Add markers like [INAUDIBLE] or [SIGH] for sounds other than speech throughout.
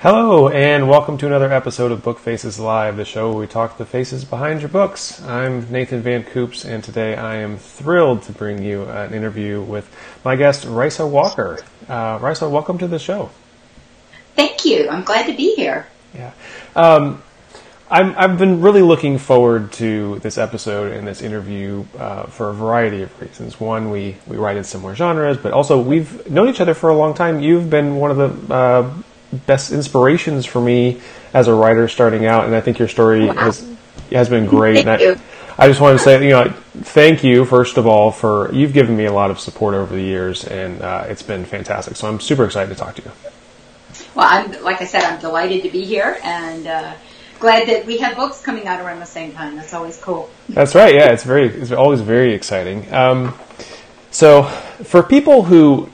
Hello, and welcome to another episode of Book Faces Live, the show where we talk the faces behind your books. I'm Nathan Van Coops, and today I am thrilled to bring you an interview with my guest, Rysa Walker. Uh, Rysa, welcome to the show. Thank you. I'm glad to be here. Yeah. Um, i have been really looking forward to this episode and this interview uh, for a variety of reasons. One, we, we write in similar genres, but also we've known each other for a long time. You've been one of the uh, best inspirations for me as a writer starting out, and I think your story wow. has has been great. Thank you. I, I just wanted to say, you know, thank you first of all for you've given me a lot of support over the years, and uh, it's been fantastic. So I'm super excited to talk to you. Well, I'm like I said, I'm delighted to be here, and uh, glad that we have books coming out around the same time. That's always cool. That's right. Yeah, it's very, it's always very exciting. Um, so, for people who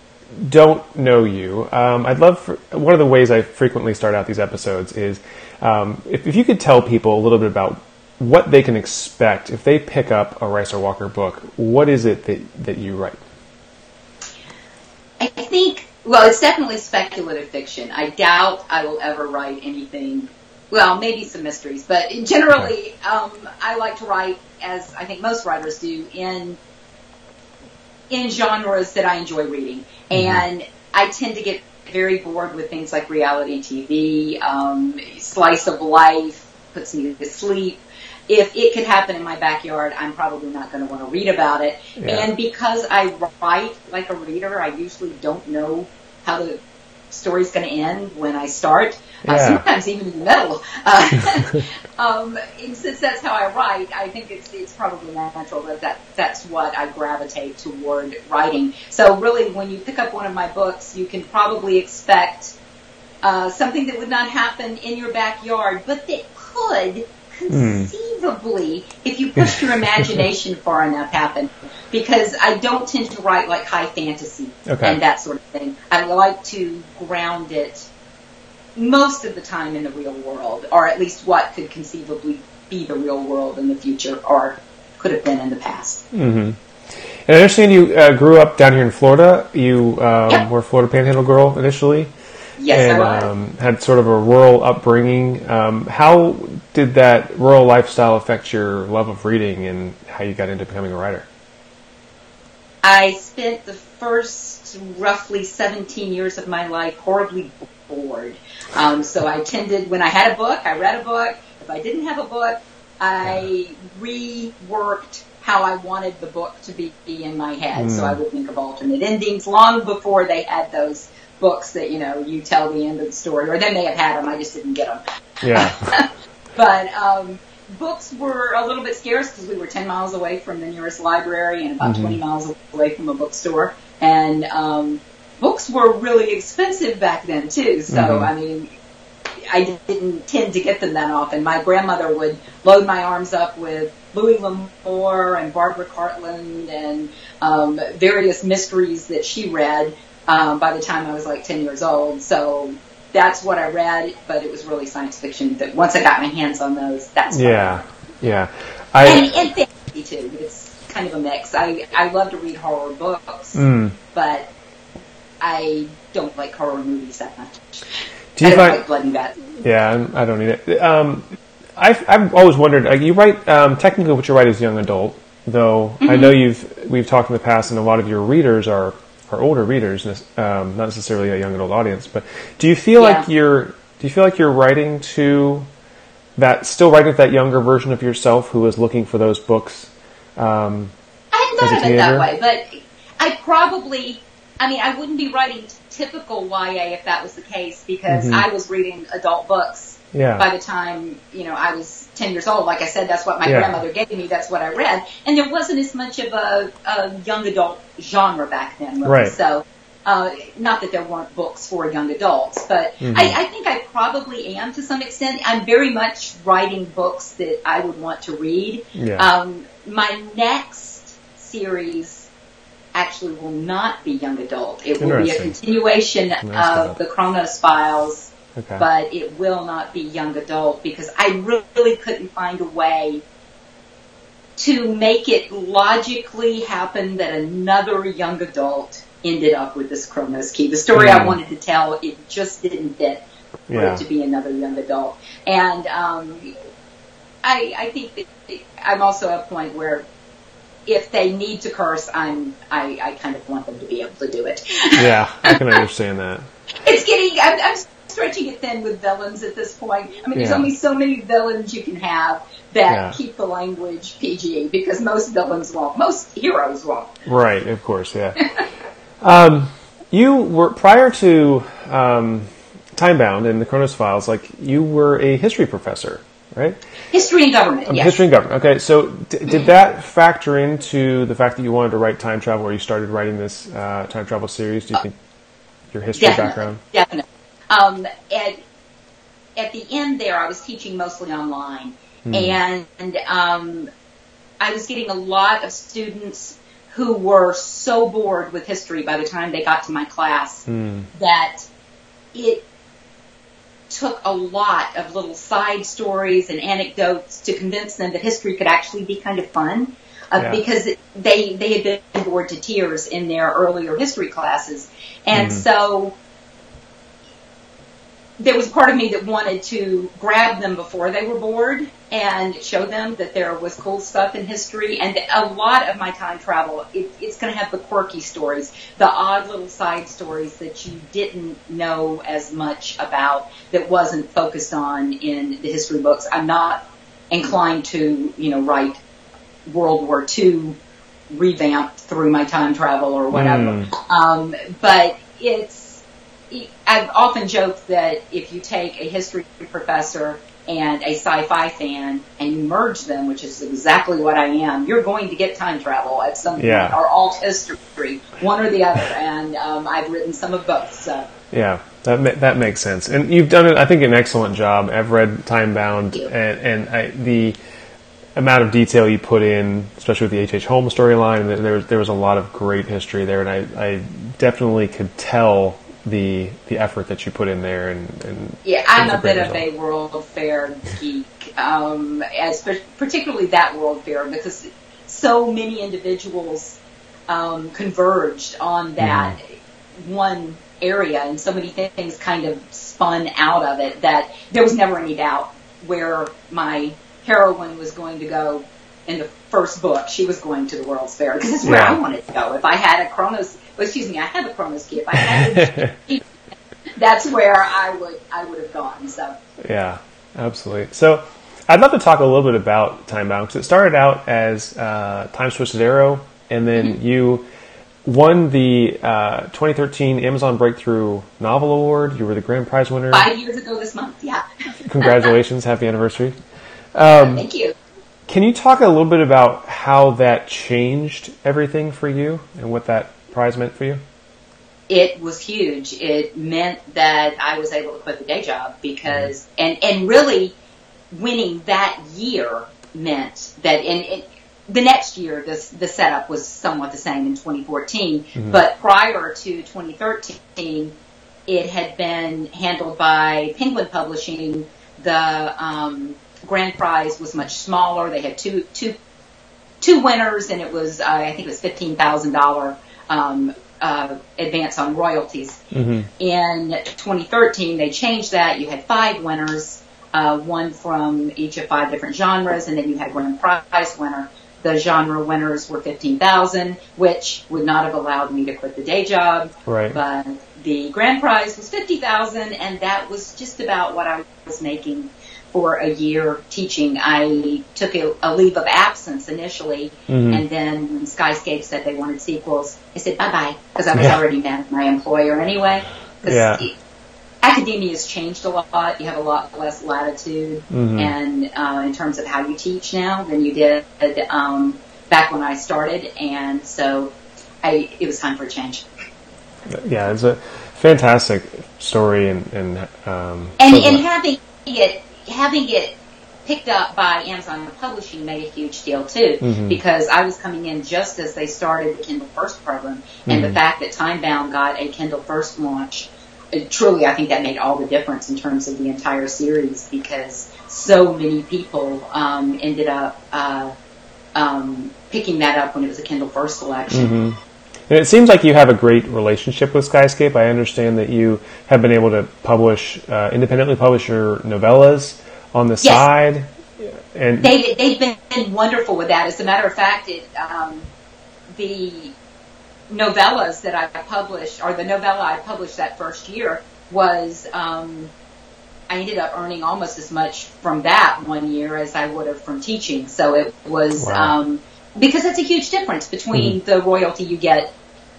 don't know you, um, I'd love for, one of the ways I frequently start out these episodes is um, if, if, you could tell people a little bit about what they can expect if they pick up a Rysa Walker book. What is it that that you write? I think well, it's definitely speculative fiction. I doubt I will ever write anything. Well, maybe some mysteries, but generally, um, I like to write, as I think most writers do, in in genres that I enjoy reading. Mm-hmm. And I tend to get very bored with things like reality TV, um, slice of life, puts me to sleep. If it could happen in my backyard, I'm probably not going to want to read about it. Yeah. And because I write like a reader, I usually don't know how the story's going to end when I start. Uh, yeah. Sometimes even in the middle. Uh, [LAUGHS] um, and since that's how I write, I think it's it's probably natural that, that that's what I gravitate toward writing. So really, when you pick up one of my books, you can probably expect uh, something that would not happen in your backyard, but that could conceivably, mm. if you push your imagination [LAUGHS] far enough, happen. Because I don't tend to write like high fantasy okay. and that sort of thing. I like to ground it most of the time in the real world, or at least what could conceivably be the real world in the future, or could have been in the past. Mm-hmm. And I understand you uh, grew up down here in Florida. You um, yep. were a Florida Panhandle girl initially. Yes, and, I was. Um, had sort of a rural upbringing. Um, how did that rural lifestyle affect your love of reading and how you got into becoming a writer? I spent the first roughly 17 years of my life horribly bored. Um, so I tended, when I had a book, I read a book. If I didn't have a book, I reworked how I wanted the book to be in my head. Mm. So I hmm. would think of alternate endings long before they had those books that, you know, you tell the end of the story, or they may have had them, I just didn't get them. Yeah. [LAUGHS] but, um, books were a little bit scarce because we were 10 miles away from the nearest library and about mm-hmm. 20 miles away from a bookstore. And, um, books were really expensive back then too. So, mm-hmm. I mean, I didn't tend to get them that often. My grandmother would load my arms up with Louis L'Amour and Barbara Cartland and um, various mysteries that she read um, by the time I was like 10 years old. So that's what I read, but it was really science fiction. That once I got my hands on those, that's yeah, yeah. I, and, and fantasy too. It's kind of a mix. I I love to read horror books, mm. but I don't like horror movies that much. Do you I find like blood and guts? Yeah, I don't need it. Um, I've I've always wondered. Like, you write um, technically what you write is young adult, though mm-hmm. I know you've we've talked in the past, and a lot of your readers are are older readers, um, not necessarily a young adult audience. But do you feel yeah. like you're do you feel like you're writing to that still writing to that younger version of yourself who is looking for those books? Um, I hadn't thought of it that way, but I probably I mean, I wouldn't be writing typical YA if that was the case because mm-hmm. I was reading adult books yeah. by the time, you know, I was 10 years old. Like I said, that's what my yeah. grandmother gave me. That's what I read. And there wasn't as much of a, a young adult genre back then. Really. Right. So, uh, not that there weren't books for young adults, but mm-hmm. I, I think I probably am to some extent. I'm very much writing books that I would want to read. Yeah. Um, my next series actually will not be young adult. It will be a continuation of the Chronos Files, okay. but it will not be young adult because I really couldn't find a way to make it logically happen that another young adult ended up with this Kronos key. The story mm. I wanted to tell, it just didn't fit for Yeah. it to be another young adult. And um, I, I think that I'm also at a point where if they need to curse, I'm I, I kind of want them to be able to do it. Yeah, I can [LAUGHS] understand that. it's getting I'm, I'm stretching it thin with villains at this point. I mean, there's only so many villains you can have that Yeah. keep the language PG because most villains won't, most heroes won't. Right, of course, yeah. [LAUGHS] um, you were prior to um, Time Bound and the Chronos Files, like you were a history professor, right? History and government, Um, yes. History and government. Okay, so d- did that factor into the fact that you wanted to write time travel, or you started writing this uh, time travel series? Do you think your history Definitely, background? definitely. Um, at at the end there, I was teaching mostly online, Hmm. and um, I was getting a lot of students who were so bored with history by the time they got to my class Hmm. that it took a lot of little side stories and anecdotes to convince them that history could actually be kind of fun. Uh, Yeah. Because they they had been bored to tears in their earlier history classes, and so there was part of me that wanted to grab them before they were bored and show them that there was cool stuff in history. And a lot of my time travel, it, it's going to have the quirky stories, the odd little side stories that you didn't know as much about that wasn't focused on in the history books. I'm not inclined to, you know, write World War II revamped through my time travel or whatever. Um, but it's, I've often joked that if you take a history professor and a sci-fi fan and you merge them, which is exactly what I am, you're going to get time travel at some point, Yeah. or alt history, one or the other. And um, I've written some of both. So Yeah, that ma- that makes sense, and you've done. I think an excellent job. I've read Time Bound, and and I, the amount of detail you put in, especially with the H.H. H. Holmes storyline, there- there was a lot of great history there, and I, I definitely could tell the the effort that you put in there, and, and Yeah, I'm a bit of a World Fair geek, um, as particularly that World Fair because so many individuals um, converged on that one area, and so many things kind of spun out of it that there was never any doubt where my heroine was going to go in the first book. She was going to the World's Fair because it's where Yeah. I wanted to go. If I had a Chronos, well, excuse me, I have a Chronos key. If I had [LAUGHS] that's where I would I would have gone. So Yeah, absolutely. So I'd love to talk a little bit about Time Bound because it started out as uh, Time's Twisted Arrow, and then you won the uh, 2013 Amazon Breakthrough Novel Award. You were the grand prize winner. five years ago this month, yeah. [LAUGHS] Congratulations, happy anniversary. Um, Thank you. Can you talk a little bit about how that changed everything for you and what that prize meant for you? It was huge. It meant that I was able to quit the day job because, and and really, winning that year meant that in. the next year, this the setup was somewhat the same in 2014, but prior to 2013, it had been handled by Penguin Publishing. The um, grand prize was much smaller. They had two two two winners, and it was uh, I think it was fifteen thousand dollar um, uh, advance on royalties. Mm-hmm. In 2013, they changed that. You had five winners, uh, one from each of five different genres, and then you had grand prize winner. The genre winners were fifteen thousand, which would not have allowed me to quit the day job. Right. But the grand prize was fifty thousand, and that was just about what I was making for a year teaching. I took a, a leave of absence initially, Mhm. and then when Skyscape said they wanted sequels, I said bye bye because I was Yeah. already mad at my employer anyway. Yeah. it- academia has changed a lot. You have a lot less latitude, Mhm. and uh, in terms of how you teach now than you did um, back when I started, and so I, it was time for a change. Yeah, it's a fantastic story and and um, and and having it having it picked up by Amazon Publishing made a huge deal too Mhm. because I was coming in just as they started the Kindle First program and the Mhm. fact that Timebound got a Kindle First launch uh, truly I think that made all the difference in terms of the entire series because so many people um, ended up uh, um, picking that up when it was a Kindle First collection. Mhm. And it seems like you have a great relationship with Skyscape. I understand that you have been able to publish uh, independently publish your novellas on the Yes. side. And They, they've been wonderful with that. As a matter of fact, it, um, the novellas that I published, or the novella I published that first year, was um, I ended up earning almost as much from that one year as I would have from teaching. So it was Wow. um, because that's a huge difference between the royalty you get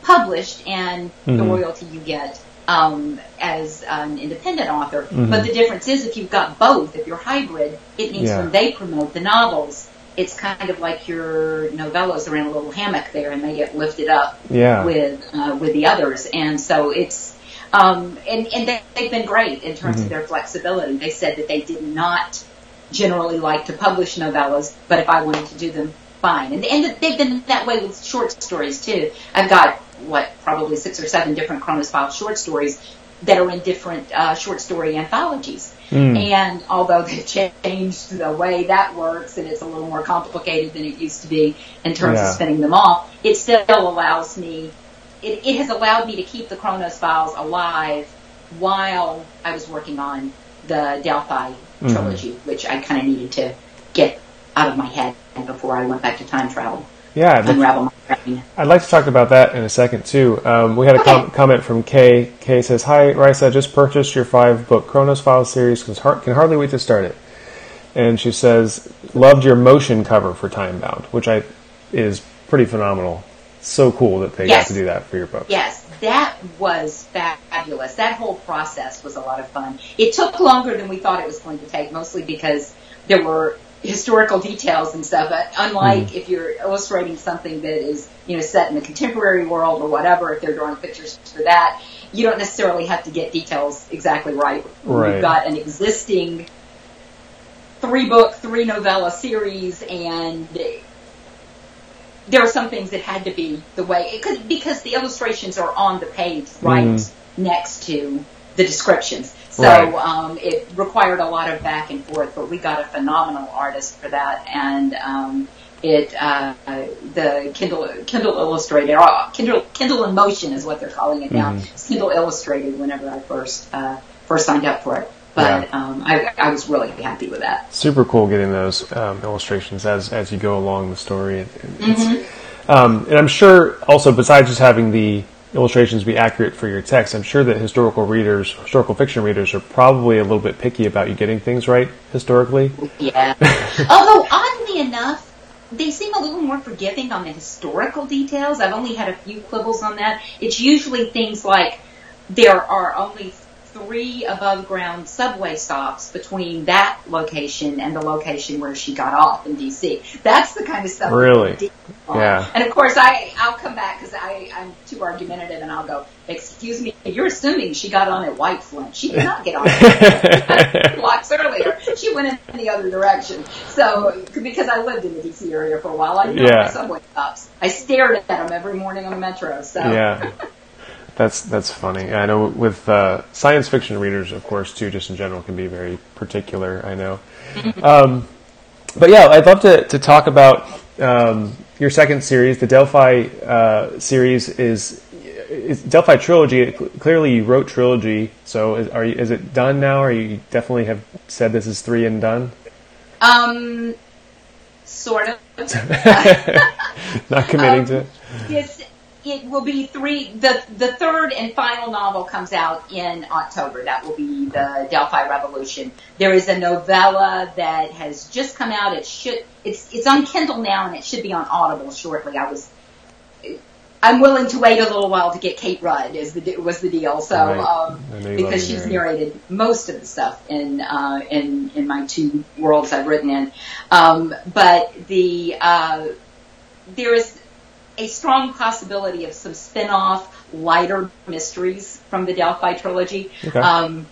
published and the Mhm. royalty you get um, as an independent author. Mhm. But the difference is if you've got both, if you're hybrid, it means Yeah. when they promote the novels, it's kind of like your novellas are in a little hammock there and they get lifted up yeah, with uh, with the others, and so it's um, and and they, they've been great in terms of their flexibility. They said that they did not generally like to publish novellas, but if I wanted to do them, fine. And and they've been that way with short stories too. I've got what probably six or seven different Chronos File short stories that are in different uh, short story anthologies. Mm. And although they've changed the way that works and it's a little more complicated than it used to be in terms Yeah. of spinning them off, it still allows me, it, it has allowed me to keep the Chronos files alive while I was working on the Delphi Mhm. trilogy, which I kind of needed to get out of my head before I went back to time travel, yeah. I'd like, my brain. I'd like to talk about that in a second too. Um, we had a com- comment from Kay. Kay says, "Hi, Rice. I just purchased your five book Chronos Files series. Can, har- can hardly wait to start it." And she says, "Loved your motion cover for Time Bound, which I is pretty phenomenal. So cool that they Yes. got to do that for your book." Yes, that was fabulous. That whole process was a lot of fun. It took longer than we thought it was going to take, mostly because there were historical details and stuff. But unlike Mhm. if you're illustrating something that is, you know, set in the contemporary world or whatever, if they're drawing pictures for that, you don't necessarily have to get details exactly right. Right. You've got an existing three book, three novella series, and there are some things that had to be the way it could because the illustrations are on the page right Mhm. next to the descriptions. So Right. um, it required a lot of back and forth, but we got a phenomenal artist for that, and um, it uh, the Kindle Kindle Illustrated, or Kindle Kindle in Motion is what they're calling it now. Mhm. It's Kindle Illustrated. Whenever I first uh, first signed up for it, but um, I, I was really happy with that. Super cool getting those um, illustrations as as you go along the story. It- Mm-hmm. um, and I'm sure also besides just having the illustrations be accurate for your text, I'm sure that historical readers, historical fiction readers, are probably a little bit picky about you getting things right historically. Yeah. [LAUGHS] Although oddly enough, they seem a little more forgiving on the historical details. I've only had a few quibbles on that. It's usually things like there are only three above ground subway stops between that location and the location where she got off in DC. That's the kind of stuff. Really? they did on. Yeah. And of course, I I'll come back because I I'm too argumentative, and I'll go. Excuse me, you're assuming she got on at White Flint. She did not get on. [LAUGHS] blocks earlier. She went in the other direction. So, because I lived in the DC area for a while, I know Yeah. the subway stops. I stared at them every morning on the metro. So, yeah. [LAUGHS] That's that's funny. I know with uh, science fiction readers, of course, too, just in general, can be very particular. I know, [LAUGHS] um, but yeah, I'd love to to talk about um, your second series. The Delphi uh, series is, is Delphi trilogy. Clearly, you wrote trilogy. So, is, are you, is it done now? Or you definitely have said this is three and done? um, sort of. [LAUGHS] [LAUGHS] Not committing Um, to it. It's, it will be three. The the third and final novel comes out in October. That will be the Delphi Revolution. There is a novella that has just come out. It should it's it's on Kindle now and it should be on Audible shortly. I was I'm willing to wait a little while to get Kate Rudd. Is the was the deal? So Right. um, I know you love because she's narrated most of the stuff in uh, in in my two worlds I've written in. Um, but the uh, there is a strong possibility of some spin-off lighter mysteries from the Delphi trilogy. Okay. Um,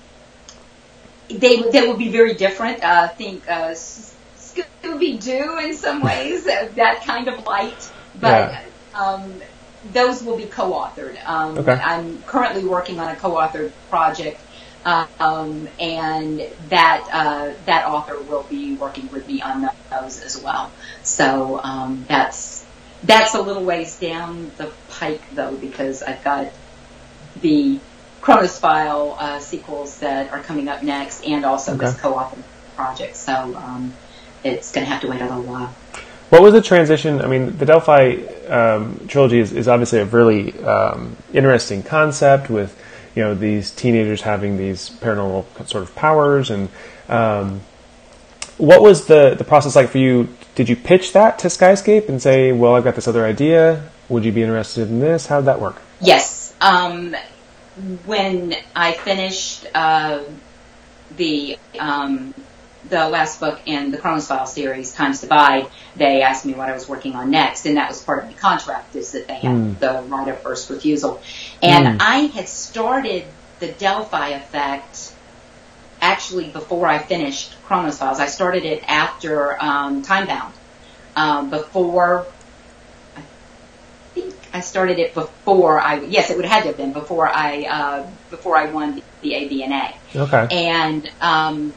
they they will be very different. Uh, I think uh, Scooby Doo in some [LAUGHS] ways, uh, that kind of light, but um, those will be co-authored. Um, Okay. I'm currently working on a co-authored project. Um, and that uh, that author will be working with me on those as well. So um, that's that's a little ways down the pike though, because I've got the Chronos File uh, sequels that are coming up next, and also Okay. this co-op project. So um, it's going to have to wait a little while. What was the transition? I mean, the Delphi um, trilogy is, is obviously a really um, interesting concept with you know these teenagers having these paranormal sort of powers. And um, what was the the process like for you? Did you pitch that to Skyscape and say, "Well, I've got this other idea. Would you be interested in this?" How did that work? Yes. Um, when I finished uh, the um, the last book in the Chronos File series, Times Divide, they asked me what I was working on next, and that was part of the contract is that they had Mm. the right of first refusal. And Mm. I had started the Delphi effect actually before I finished Chronos Files. I started it after um, Time Bound, um, before I think I started it before I yes it would have had to have been before I uh, before I won the ABNA Okay. and um,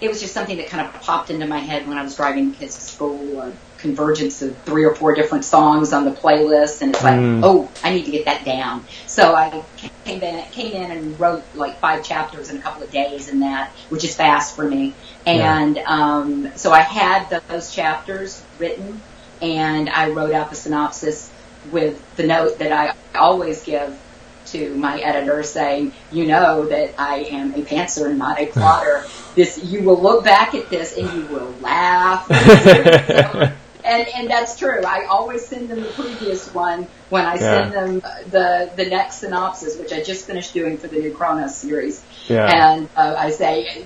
it was just something that kind of popped into my head when I was driving kids to school a convergence of three or four different songs on the playlist and it's like Mm. oh I need to get that down so I came in came in and wrote like five chapters in a couple of days in that which is fast for me and um, so I had those chapters written and I wrote out the synopsis with the note that I always give to my editor saying, you know that I am a pantser, and not a plotter. [LAUGHS] this, you will look back at this and you will laugh. [LAUGHS] And, and that's true. I always send them the previous one when I send Yeah. them the, the next synopsis, which I just finished doing for the new Chronos series. Yeah. And uh, I say,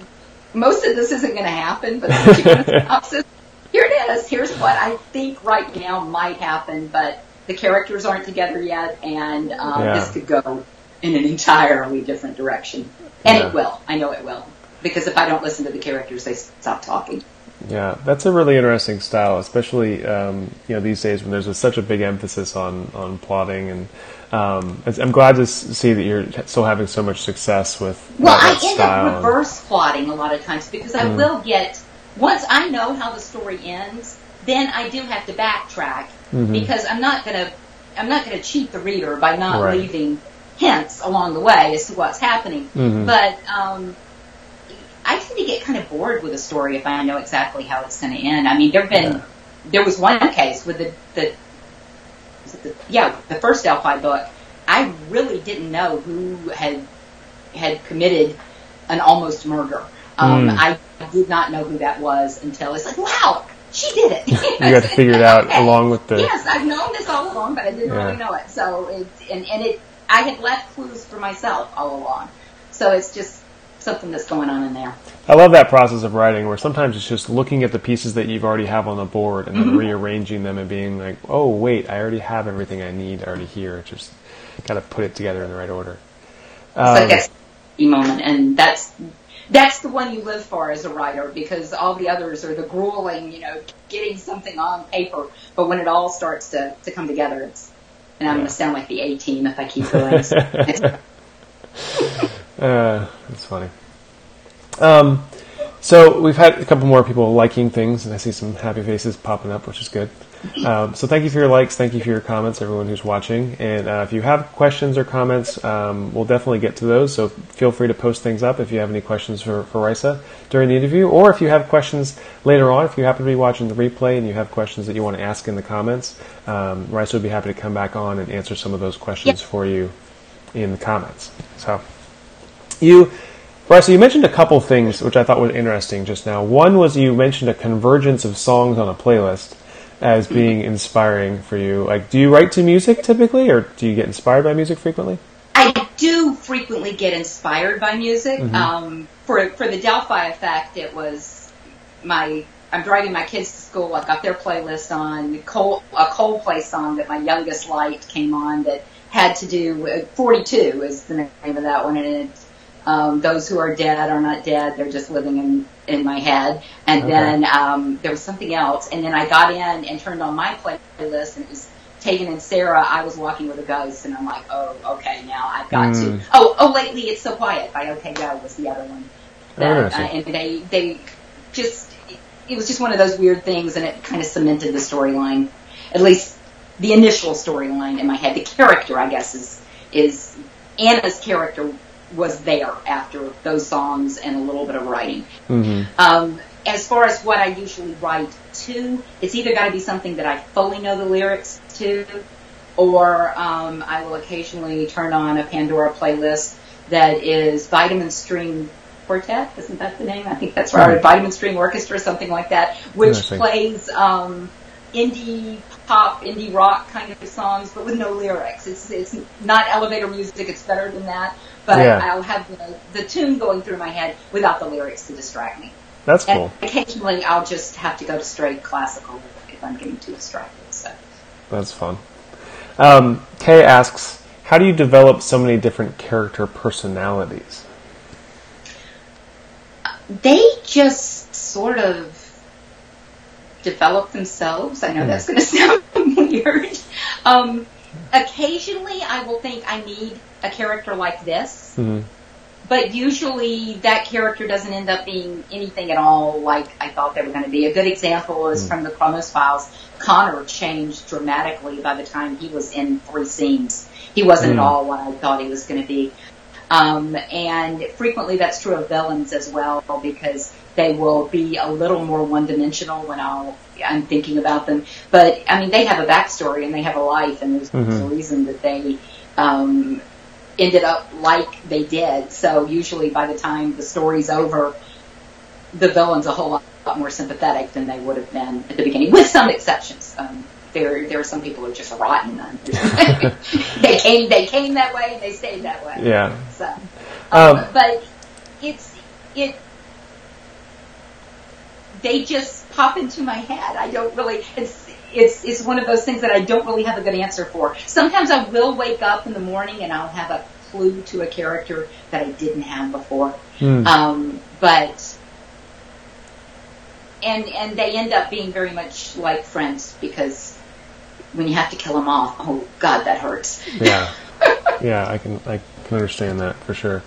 most of this isn't going to happen, but since you got a synopsis, here it is. Here's what I think right now might happen, but the characters aren't together yet, and um, Yeah. this could go in an entirely different direction. And Yeah. it will. I know it will. Because if I don't listen to the characters, they stop talking. Yeah, that's a really interesting style, especially um, you know these days when there's a, such a big emphasis on on plotting, and um, I'm glad to see that you're still having so much success with Well, I end style. up reverse plotting a lot of times because I will get once I know how the story ends, then I do have to backtrack Mhm. because I'm not gonna I'm not gonna cheat the reader by not Right. leaving hints along the way as to what's happening. Mhm. But um, to get kind of bored with a story if I know exactly how it's going to end. I mean, there've been Yeah. there was one case with the the, the yeah the first Delphi book. I really didn't know who had had committed an almost murder. Um, Mm. I did not know who that was until it's like, wow, she did it. You got to [LAUGHS] figure it out Okay. along with the. Yes, I've known this all along, but I didn't Yeah. really know it. So it and and it I had left clues for myself all along. So it's just something that's going on in there. I love that process of writing where sometimes it's just looking at the pieces that you've already have on the board and then Mm-hmm. rearranging them and being like, oh wait, I already have everything I need already here. Just got to put it together in the right order. It's like Um, that's the moment, and that's that's the one you live for as a writer because all the others are the grueling, you know, getting something on paper. But when it all starts to to come together, it's and I'm Yeah. going to sound like the A team if I keep going. [LAUGHS] [LAUGHS] It's- Uh, that's funny. Um, so we've had a couple more people liking things, and I see some happy faces popping up, which is good. Um, so thank you for your likes, thank you for your comments, everyone who's watching. And uh, if you have questions or comments, um, we'll definitely get to those. So feel free to post things up if you have any questions for, for Rysa during the interview, or if you have questions later on. If you happen to be watching the replay and you have questions that you want to ask in the comments, um, Rysa would be happy to come back on and answer some of those questions for you in the comments. So. You, so you mentioned a couple things which I thought was interesting just now. One was you mentioned a convergence of songs on a playlist as being inspiring for you. Like, do you write to music typically, or do you get inspired by music frequently? I do frequently get inspired by music. Mhm. Um, for for the Delphi effect, it was my. I'm driving my kids to school. I've got their playlist on. Cole, a Coldplay song that my youngest liked came on that had to do with 42 is the name of that one, and it's um, those who are dead are not dead; they're just living in in my head. And Okay. then um, there was something else, and then I got in and turned on my playlist, and it was Tegan and Sara. I was walking with a ghost, and I'm like, oh, okay, now I've got Mm. to. Oh, oh, lately it's so quiet by OK Go was the other one. That, uh, and they they just it was just one of those weird things, and it kind of cemented the storyline. At least the initial storyline in my head. The character, I guess, is is Anna's character was there after those songs and a little bit of writing. Mm-hmm. Um, as far as what I usually write to, it's either got to be something that I fully know the lyrics to, or um, I will occasionally turn on a Pandora playlist that is Vitamin String Quartet. Isn't that the name? I think that's right. Right. Vitamin String Orchestra, something like that, which plays um, indie pop, indie rock kind of songs, but with no lyrics. It's it's not elevator music. It's better than that. But Yeah. I'll have the, the tune going through my head without the lyrics to distract me. That's And cool. occasionally I'll just have to go to straight classical if I'm getting too distracted. So That's fun. Um, Kay asks, how do you develop so many different character personalities? they just sort of develop themselves. I know that's going [LAUGHS] to sound weird. Um, occasionally I will think I need a character like this. Mhm. But usually that character doesn't end up being anything at all like I thought they were going to be. A good example is from the Chronos Files. Connor changed dramatically by the time he was in three scenes. He wasn't Mm. at all what I thought he was going to be. Um, and frequently that's true of villains as well because they will be a little more one-dimensional when I'll, I'm thinking about them. But I mean, they have a backstory and they have a life, and there's Mhm. a reason that they um, ended up like they did. So usually by the time the story's over, the villain's a whole lot, lot more sympathetic than they would have been at the beginning, with some exceptions. Um, there, there are some people who are just rotten. [LAUGHS] they came, they came that way and they stayed that way. Yeah. So, Um, um, but it's it. They just pop into my head. I don't really. It's it's it's one of those things that I don't really have a good answer for. Sometimes I will wake up in the morning and I'll have a clue to a character that I didn't have before. Hmm. Um, but and and they end up being very much like friends because when you have to kill them off, oh God, that hurts. Yeah. [LAUGHS] yeah, I can I can understand that for sure.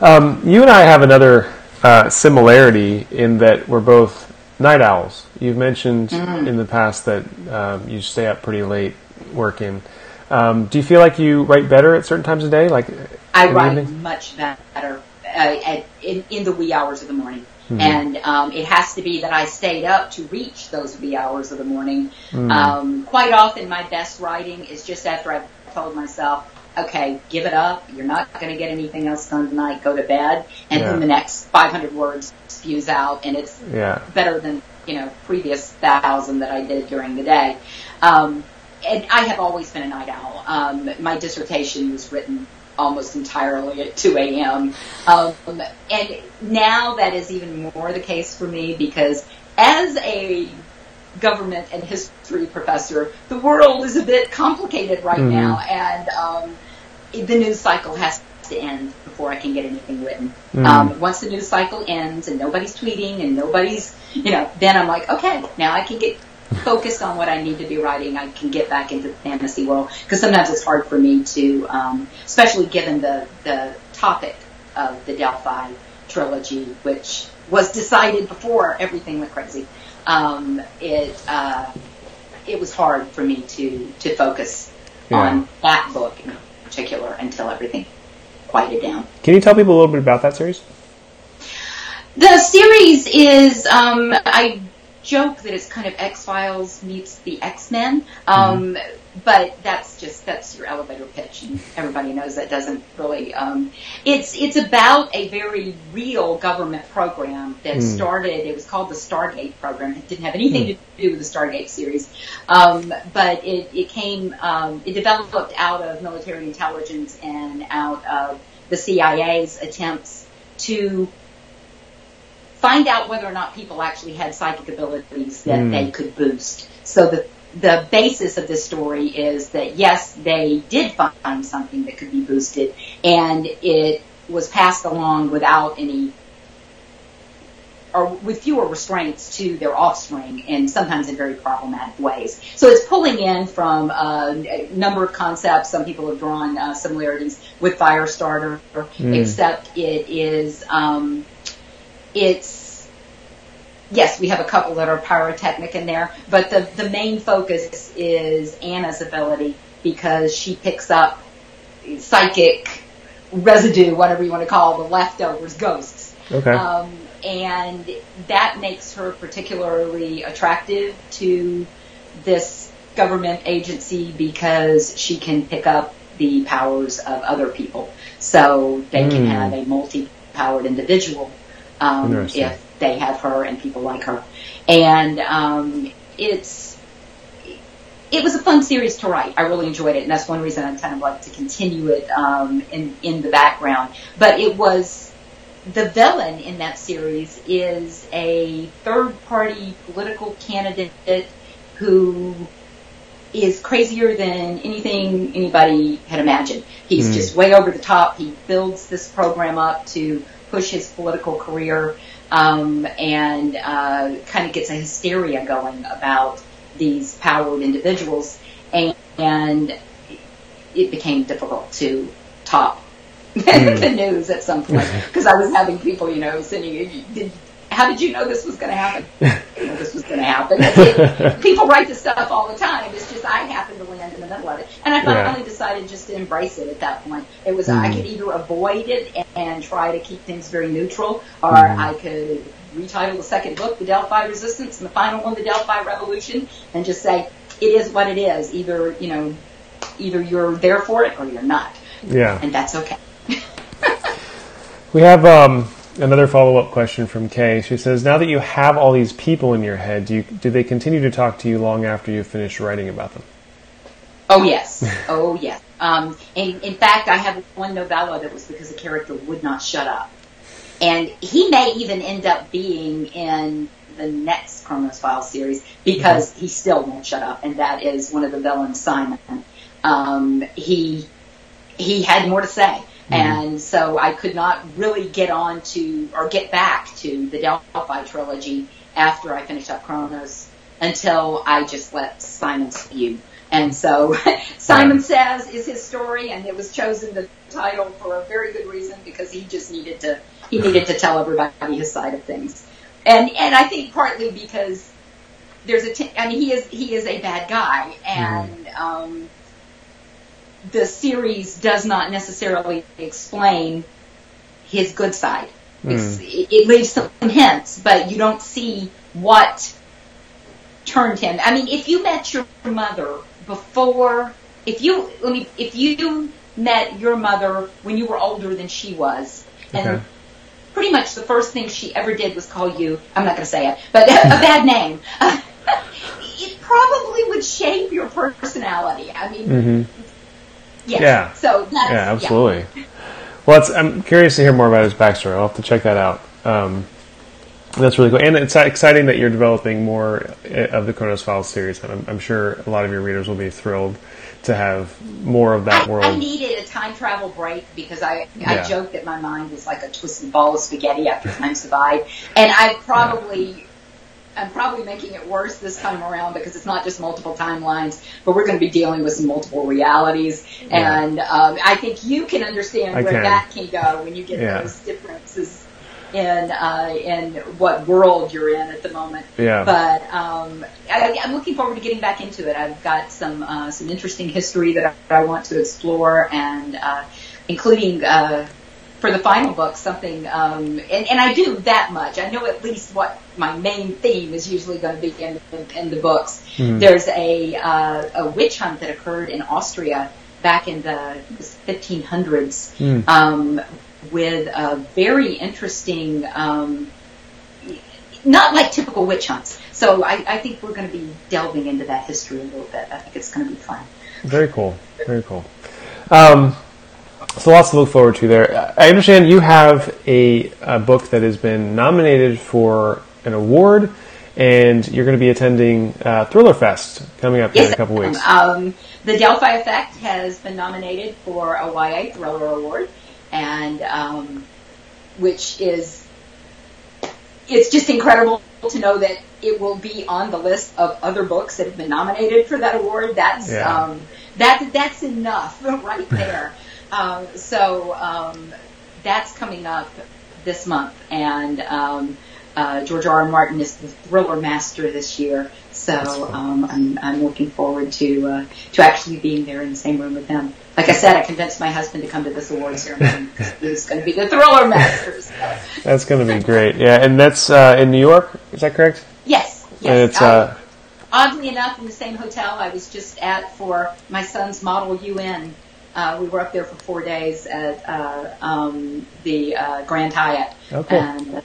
Um, you and I have another uh, similarity in that we're both night owls. You've mentioned in the past that um, you stay up pretty late working. Um, do you feel like you write better at certain times of day, like I write evening? much better uh, at, in, in the wee hours of the morning. Mm-hmm. And um, it has to be that I stayed up to reach those wee hours of the morning. Mm. Um, quite often, my best writing is just after I've told myself, okay, give it up. You're not going to get anything else done tonight. Go to bed. And Yeah. then the next 500 words spews out, and it's Yeah. better than you know previous thousand that I did during the day. Um, and I have always been a night owl. Um, my dissertation was written almost entirely at 2 a.m. Um, and now that is even more the case for me because as a government and history professor, the world is a bit complicated right Mhm. now, and um, the news cycle has to end before I can get anything written. Mm. Um, once the news cycle ends and nobody's tweeting and nobody's, you know, then I'm like, okay, now I can get focused on what I need to be writing. I can get back into the fantasy world because sometimes it's hard for me to, um, especially given the the topic of the Delphi trilogy, which was decided before everything went crazy. Um, it uh, it was hard for me to to focus Yeah. on that book in particular until everything quieted down. Can you tell people a little bit about that series? The series is, um, I joke that it's kind of X Files meets the X Men, um, but that's just that's your elevator pitch, and everybody knows that doesn't really. Um, it's it's about a very real government program that Hmm. started. It was called the Stargate program. It didn't have anything to do with the Stargate series, um, but it it came um, it developed out of military intelligence and out of the CIA's attempts to find out whether or not people actually had psychic abilities that Mm. they could boost. So the the basis of this story is that yes, they did find something that could be boosted, and it was passed along without any or with fewer restraints to their offspring, and sometimes in very problematic ways. So it's pulling in from uh, a number of concepts. Some people have drawn uh, similarities with Firestarter, Mm. except it is um, it's yes, we have a couple that are pyrotechnic in there, but the, the main focus is Anna's ability because she picks up psychic residue, whatever you want to call the leftovers, ghosts. Okay. Um, and that makes her particularly attractive to this government agency because she can pick up the powers of other people. So they can Hmm. have a multi-powered individual um, if they have her and people like her. And um, it's it was a fun series to write. I really enjoyed it, and that's one reason I kind of like to continue it um, in in the background. But it was the villain in that series is a third party political candidate who is crazier than anything anybody had imagined. He's Hmm. just way over the top. He builds this program up to push his political career um, and uh, kind of gets a hysteria going about these powered individuals, and, and it became difficult to top [LAUGHS] the news at some point because I was having people, you know, sending, did, "How did you know this was going to happen? [LAUGHS] going to happen." It- [LAUGHS] people write this stuff all the time. It's just I happened to land in the middle of it, and I Yeah. finally decided just to embrace it at that point. It was I could either avoid it and, and try to keep things very neutral, or I could retitle the second book, The Delphi Resistance, and the final one, The Delphi Revolution, and just say it is what it is. Either you know, either you're there for it or you're not, Yeah. and that's okay. [LAUGHS] We have um, another follow-up question from Kay. She says, "Now that you have all these people in your head, do you, do they continue to talk to you long after you finish writing about them?" Oh yes, oh yes. Um, in, in fact, I have one novella that was because the character would not shut up, and he may even end up being in the next Chronos Files series because he still won't shut up, and that is one of the villains, Simon. Um, he he had more to say. Mm-hmm. And so I could not really get on to, or get back to the Delphi trilogy after I finished up Chronos until I just let Simon spew. And so [LAUGHS] Simon Says is his story and it was chosen the title for a very good reason because he just needed to, he mm-hmm. needed to tell everybody his side of things. And, and I think partly because there's a, t- I mean, he is, he is a bad guy mm-hmm. and, um, the series does not necessarily explain his good side. It's, it, it leaves some hints, but you don't see what turned him. I mean, if you met your mother before, if you let me, if you met your mother when you were older than she was, and Okay. pretty much the first thing she ever did was call you, I'm not going to say it, but [LAUGHS] a bad name. [LAUGHS] it probably would shape your personality. I mean, Mm-hmm. Yeah. Yeah. So that's, Yeah, absolutely. Well, it's, I'm curious to hear more about his backstory. I'll have to check that out. Um, that's really cool, and it's exciting that you're developing more uh, of the Chronos Files series. And I'm, I'm sure a lot of your readers will be thrilled to have more of that I, world. I needed a time travel break because I, Yeah. I joked that my mind was like a twisted ball of spaghetti after Times Divide. And I probably, I'm probably making it worse this time around because it's not just multiple timelines, but we're going to be dealing with some multiple realities. Yeah. And um, I think you can understand I where can. that can go when you get Yeah. those differences in uh, in what world you're in at the moment. Yeah. But um, I, I'm looking forward to getting back into it. I've got some uh, some interesting history that I, I want to explore, and uh, including uh, for the final book something. Um, and, and I do that much. I know at least what my main theme is usually going to be in, in, in the books. There's a uh, a witch hunt that occurred in Austria back in the I think it was 1500s. Um, with a very interesting, um, not like typical witch hunts. So I, I think we're going to be delving into that history a little bit. I think it's going to be fun. Very cool. Very cool. Um, so lots to look forward to there. I understand you have a, a book that has been nominated for an award, and you're going to be attending uh, Thriller Fest coming up in a couple weeks. Um, the Delphi Effect has been nominated for a YA Thriller Award, and um, which is it's just incredible to know that it will be on the list of other books that have been nominated for that award. That's Yeah. um, that that's enough [LAUGHS] right there. Um, so um, that's coming up this month, and um, uh, George R. R. Martin is the thriller master this year. So um, I'm, I'm looking forward to uh, to actually being there in the same room with him. Like I said, I convinced my husband to come to this award ceremony. [LAUGHS] He's going to be the thriller master. So. That's going to be great. Yeah, and that's uh, in New York. Is that correct? Yes. Yes. And it's uh, oddly enough in the same hotel I was just at for my son's Model UN. Uh, we were up there for four days at uh, um, the uh, Grand Hyatt. Oh, cool. And uh,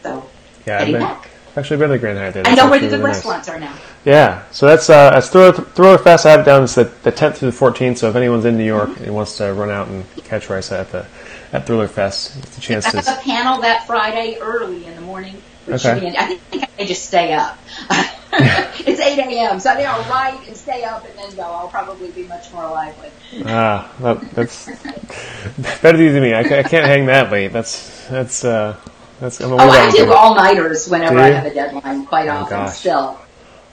so yeah, I've been, back. actually been to the Grand Hyatt. there. I know where the good really nice. restaurants are now. Yeah, so that's uh, that's Thriller, Thriller Fest. I have it down. It's the, the 10th through the 14th. So if anyone's in New York Mm-hmm. and wants to run out and catch Rysa at the at Thriller Fest, it's a chance I to. have a panel that Friday early in the morning. Which Okay. be, I think I just stay up. [LAUGHS] [LAUGHS] it's 8 a.m. So I think I'll write and stay up and then go. I'll probably be much more lively. Ah, that, that's [LAUGHS] better than me. I, I can't hang that late. That's that's uh, that's. I'm Oh, I do all nighters whenever I have a deadline, quite Oh, often gosh. still.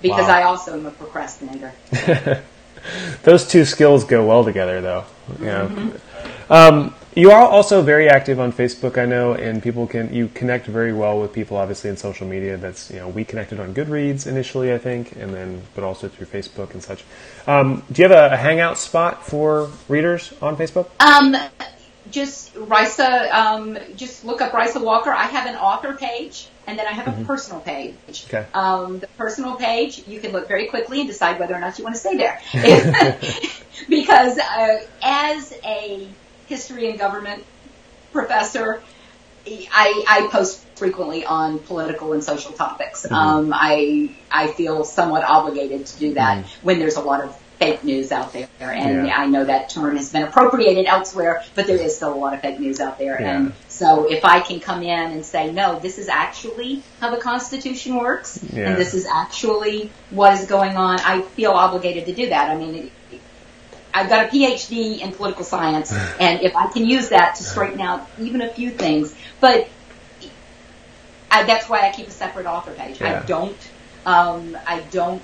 Because Wow. I also am a procrastinator. [LAUGHS] Those two skills go well together, though. You know. Mm-hmm. Um, you are also very active on Facebook, I know, and people can you connect very well with people, obviously, in social media. That's you know we connected on Goodreads initially, I think, and then but also through Facebook and such. Um, do you have a, a hangout spot for readers on Facebook? Um, just Rysa, um, just look up Rysa Walker. I have an author page and then I have a personal page. Okay. Um, the personal page, you can look very quickly and decide whether or not you want to stay there. [LAUGHS] [LAUGHS] because uh, as a history and government professor, I, I post frequently on political and social topics. Um, I I feel somewhat obligated to do that when there's a lot of fake news out there, and Yeah. I know that term has been appropriated elsewhere, but there is still a lot of fake news out there. Yeah. And so, if I can come in and say, no, this is actually how the Constitution works, Yeah. and this is actually what is going on, I feel obligated to do that. I mean. I've got a PhD in political science, [LAUGHS] and if I can use that to straighten out even a few things, but I, that's why I keep a separate author page. Yeah. I don't, um, I don't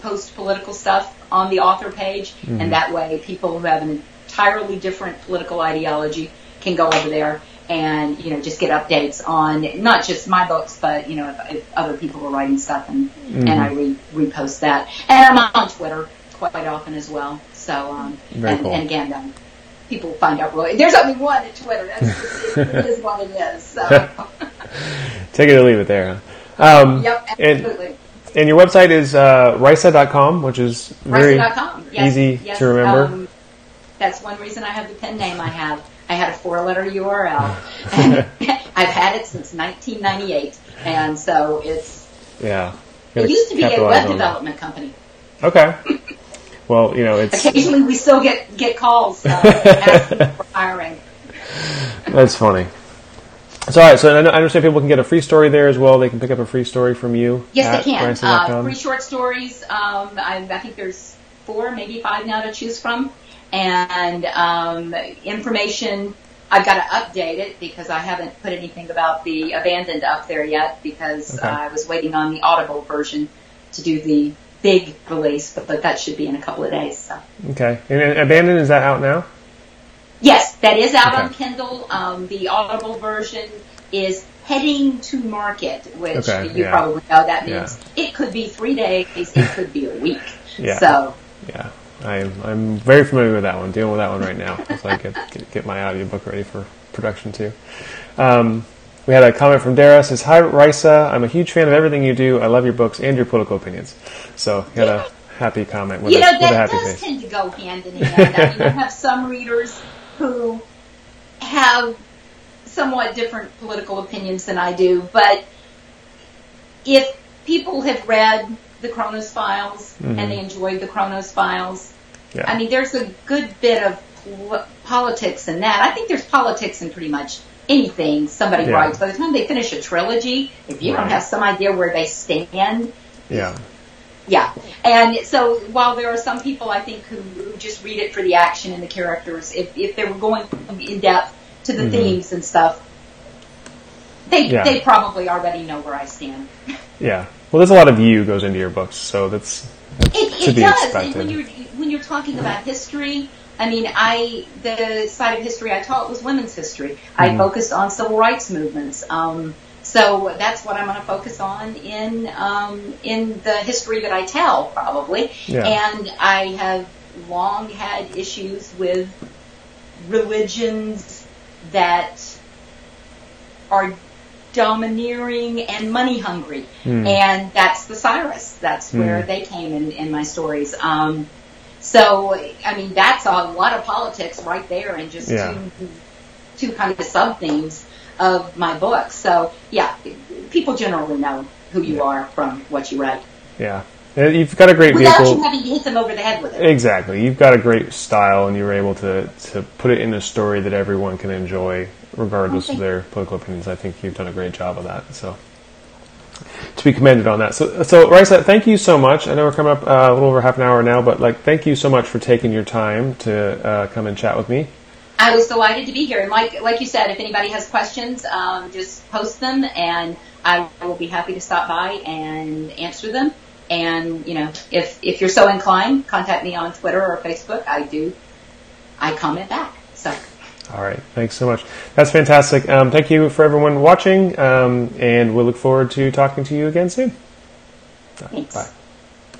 post political stuff on the author page, Mm-hmm. and that way people who have an entirely different political ideology can go over there and you know just get updates on not just my books, but you know if, if other people are writing stuff, and and I re- repost that. And I'm on Twitter quite often as well. So um, and, cool. and again, um, people find out really there's only one at Twitter. That's [LAUGHS] it, it is what it is. So. [LAUGHS] Take it or leave it there. Huh? Um, Yep, and, absolutely. and your website is uh, rysa.com, which is very Yes, easy yes, to remember. Um, that's one reason I have the pen name I have. I had a four-letter URL. [LAUGHS] I've had it since 1998, and so it's. yeah. It used to be a web on that. development company. Okay. Well, you know, it's Occasionally, we still get get calls uh, asking for hiring. [LAUGHS] that's funny. So, all right. So, I understand people can get a free story there as well. They can pick up a free story from you. Yes, they can. Uh, free short stories. Um, I, I think there's four, maybe five now to choose from, and um, information. I've got to update it because I haven't put anything about the abandoned up there yet because Okay. I was waiting on the Audible version to do the big release, but, but that should be in a couple of days. So. Okay. And, and Abandoned is that out now? Yes, that is out Okay. on Kindle. Um, the Audible version is heading to market, which Okay, you yeah. probably know. That Yeah. means it could be three days, it could be a week. [LAUGHS] Yeah. So, Yeah. I'm I'm very familiar with that one. Dealing with that one right now as I get, get get my audiobook ready for production too. Um, we had a comment from Dara says, "Hi Rysa, I'm a huge fan of everything you do. I love your books and your political opinions." So he had a happy comment with, you a, know, with a that happy does face. tend to go hand in hand. I mean, [LAUGHS] have some readers who have somewhat different political opinions than I do, but if people have read the Chronos Files Mhm. and they enjoyed the Chronos Files, Yeah. I mean, there's a good bit of pol- politics in that. I think there's politics in pretty much anything somebody Yeah. writes. By the time they finish a trilogy, if you Right. don't have some idea where they stand, yeah. Yeah. And so while there are some people I think who, just read it for the action and the characters, if, if they were going in depth to the Mhm. themes and stuff, they Yeah. they probably already know where I stand. Yeah. Well, there's a lot of you goes into your books, so that's, that's It, to it be does. And expected. when you're when you're talking about history I mean, I the side of history I taught was women's history. Mm-hmm. I focused on civil rights movements. Um, so that's what I'm going to focus on in um, in the history that I tell, probably. Yeah. And I have long had issues with religions that are domineering and money hungry. Mm. And that's the Cyrists. That's mm. where they came in, in my stories. Um, so, I mean, that's a lot of politics right there and just yeah. two, two kind of sub themes of my book. So, yeah, people generally know who you yeah. are from what you write. Yeah. You've got a great Without vehicle. you having to hit them over the head with it. Exactly. You've got a great style, and you were able to, to put it in a story that everyone can enjoy, regardless of their political opinions. I think you've done a great job of that. So, to be commended on that. So, so Rysa, thank you so much. I know we're coming up uh, a little over half an hour now, but like, thank you so much for taking your time to uh, come and chat with me. I was delighted to be here, and like like you said, if anybody has questions, um, just post them, and I will be happy to stop by and answer them. And, you know, if, if you're so inclined, contact me on Twitter or Facebook. I do, I comment back. So. All right. Thanks so much. That's fantastic. Um, thank you for everyone watching, um, and we'll look forward to talking to you again soon. Thanks. Bye.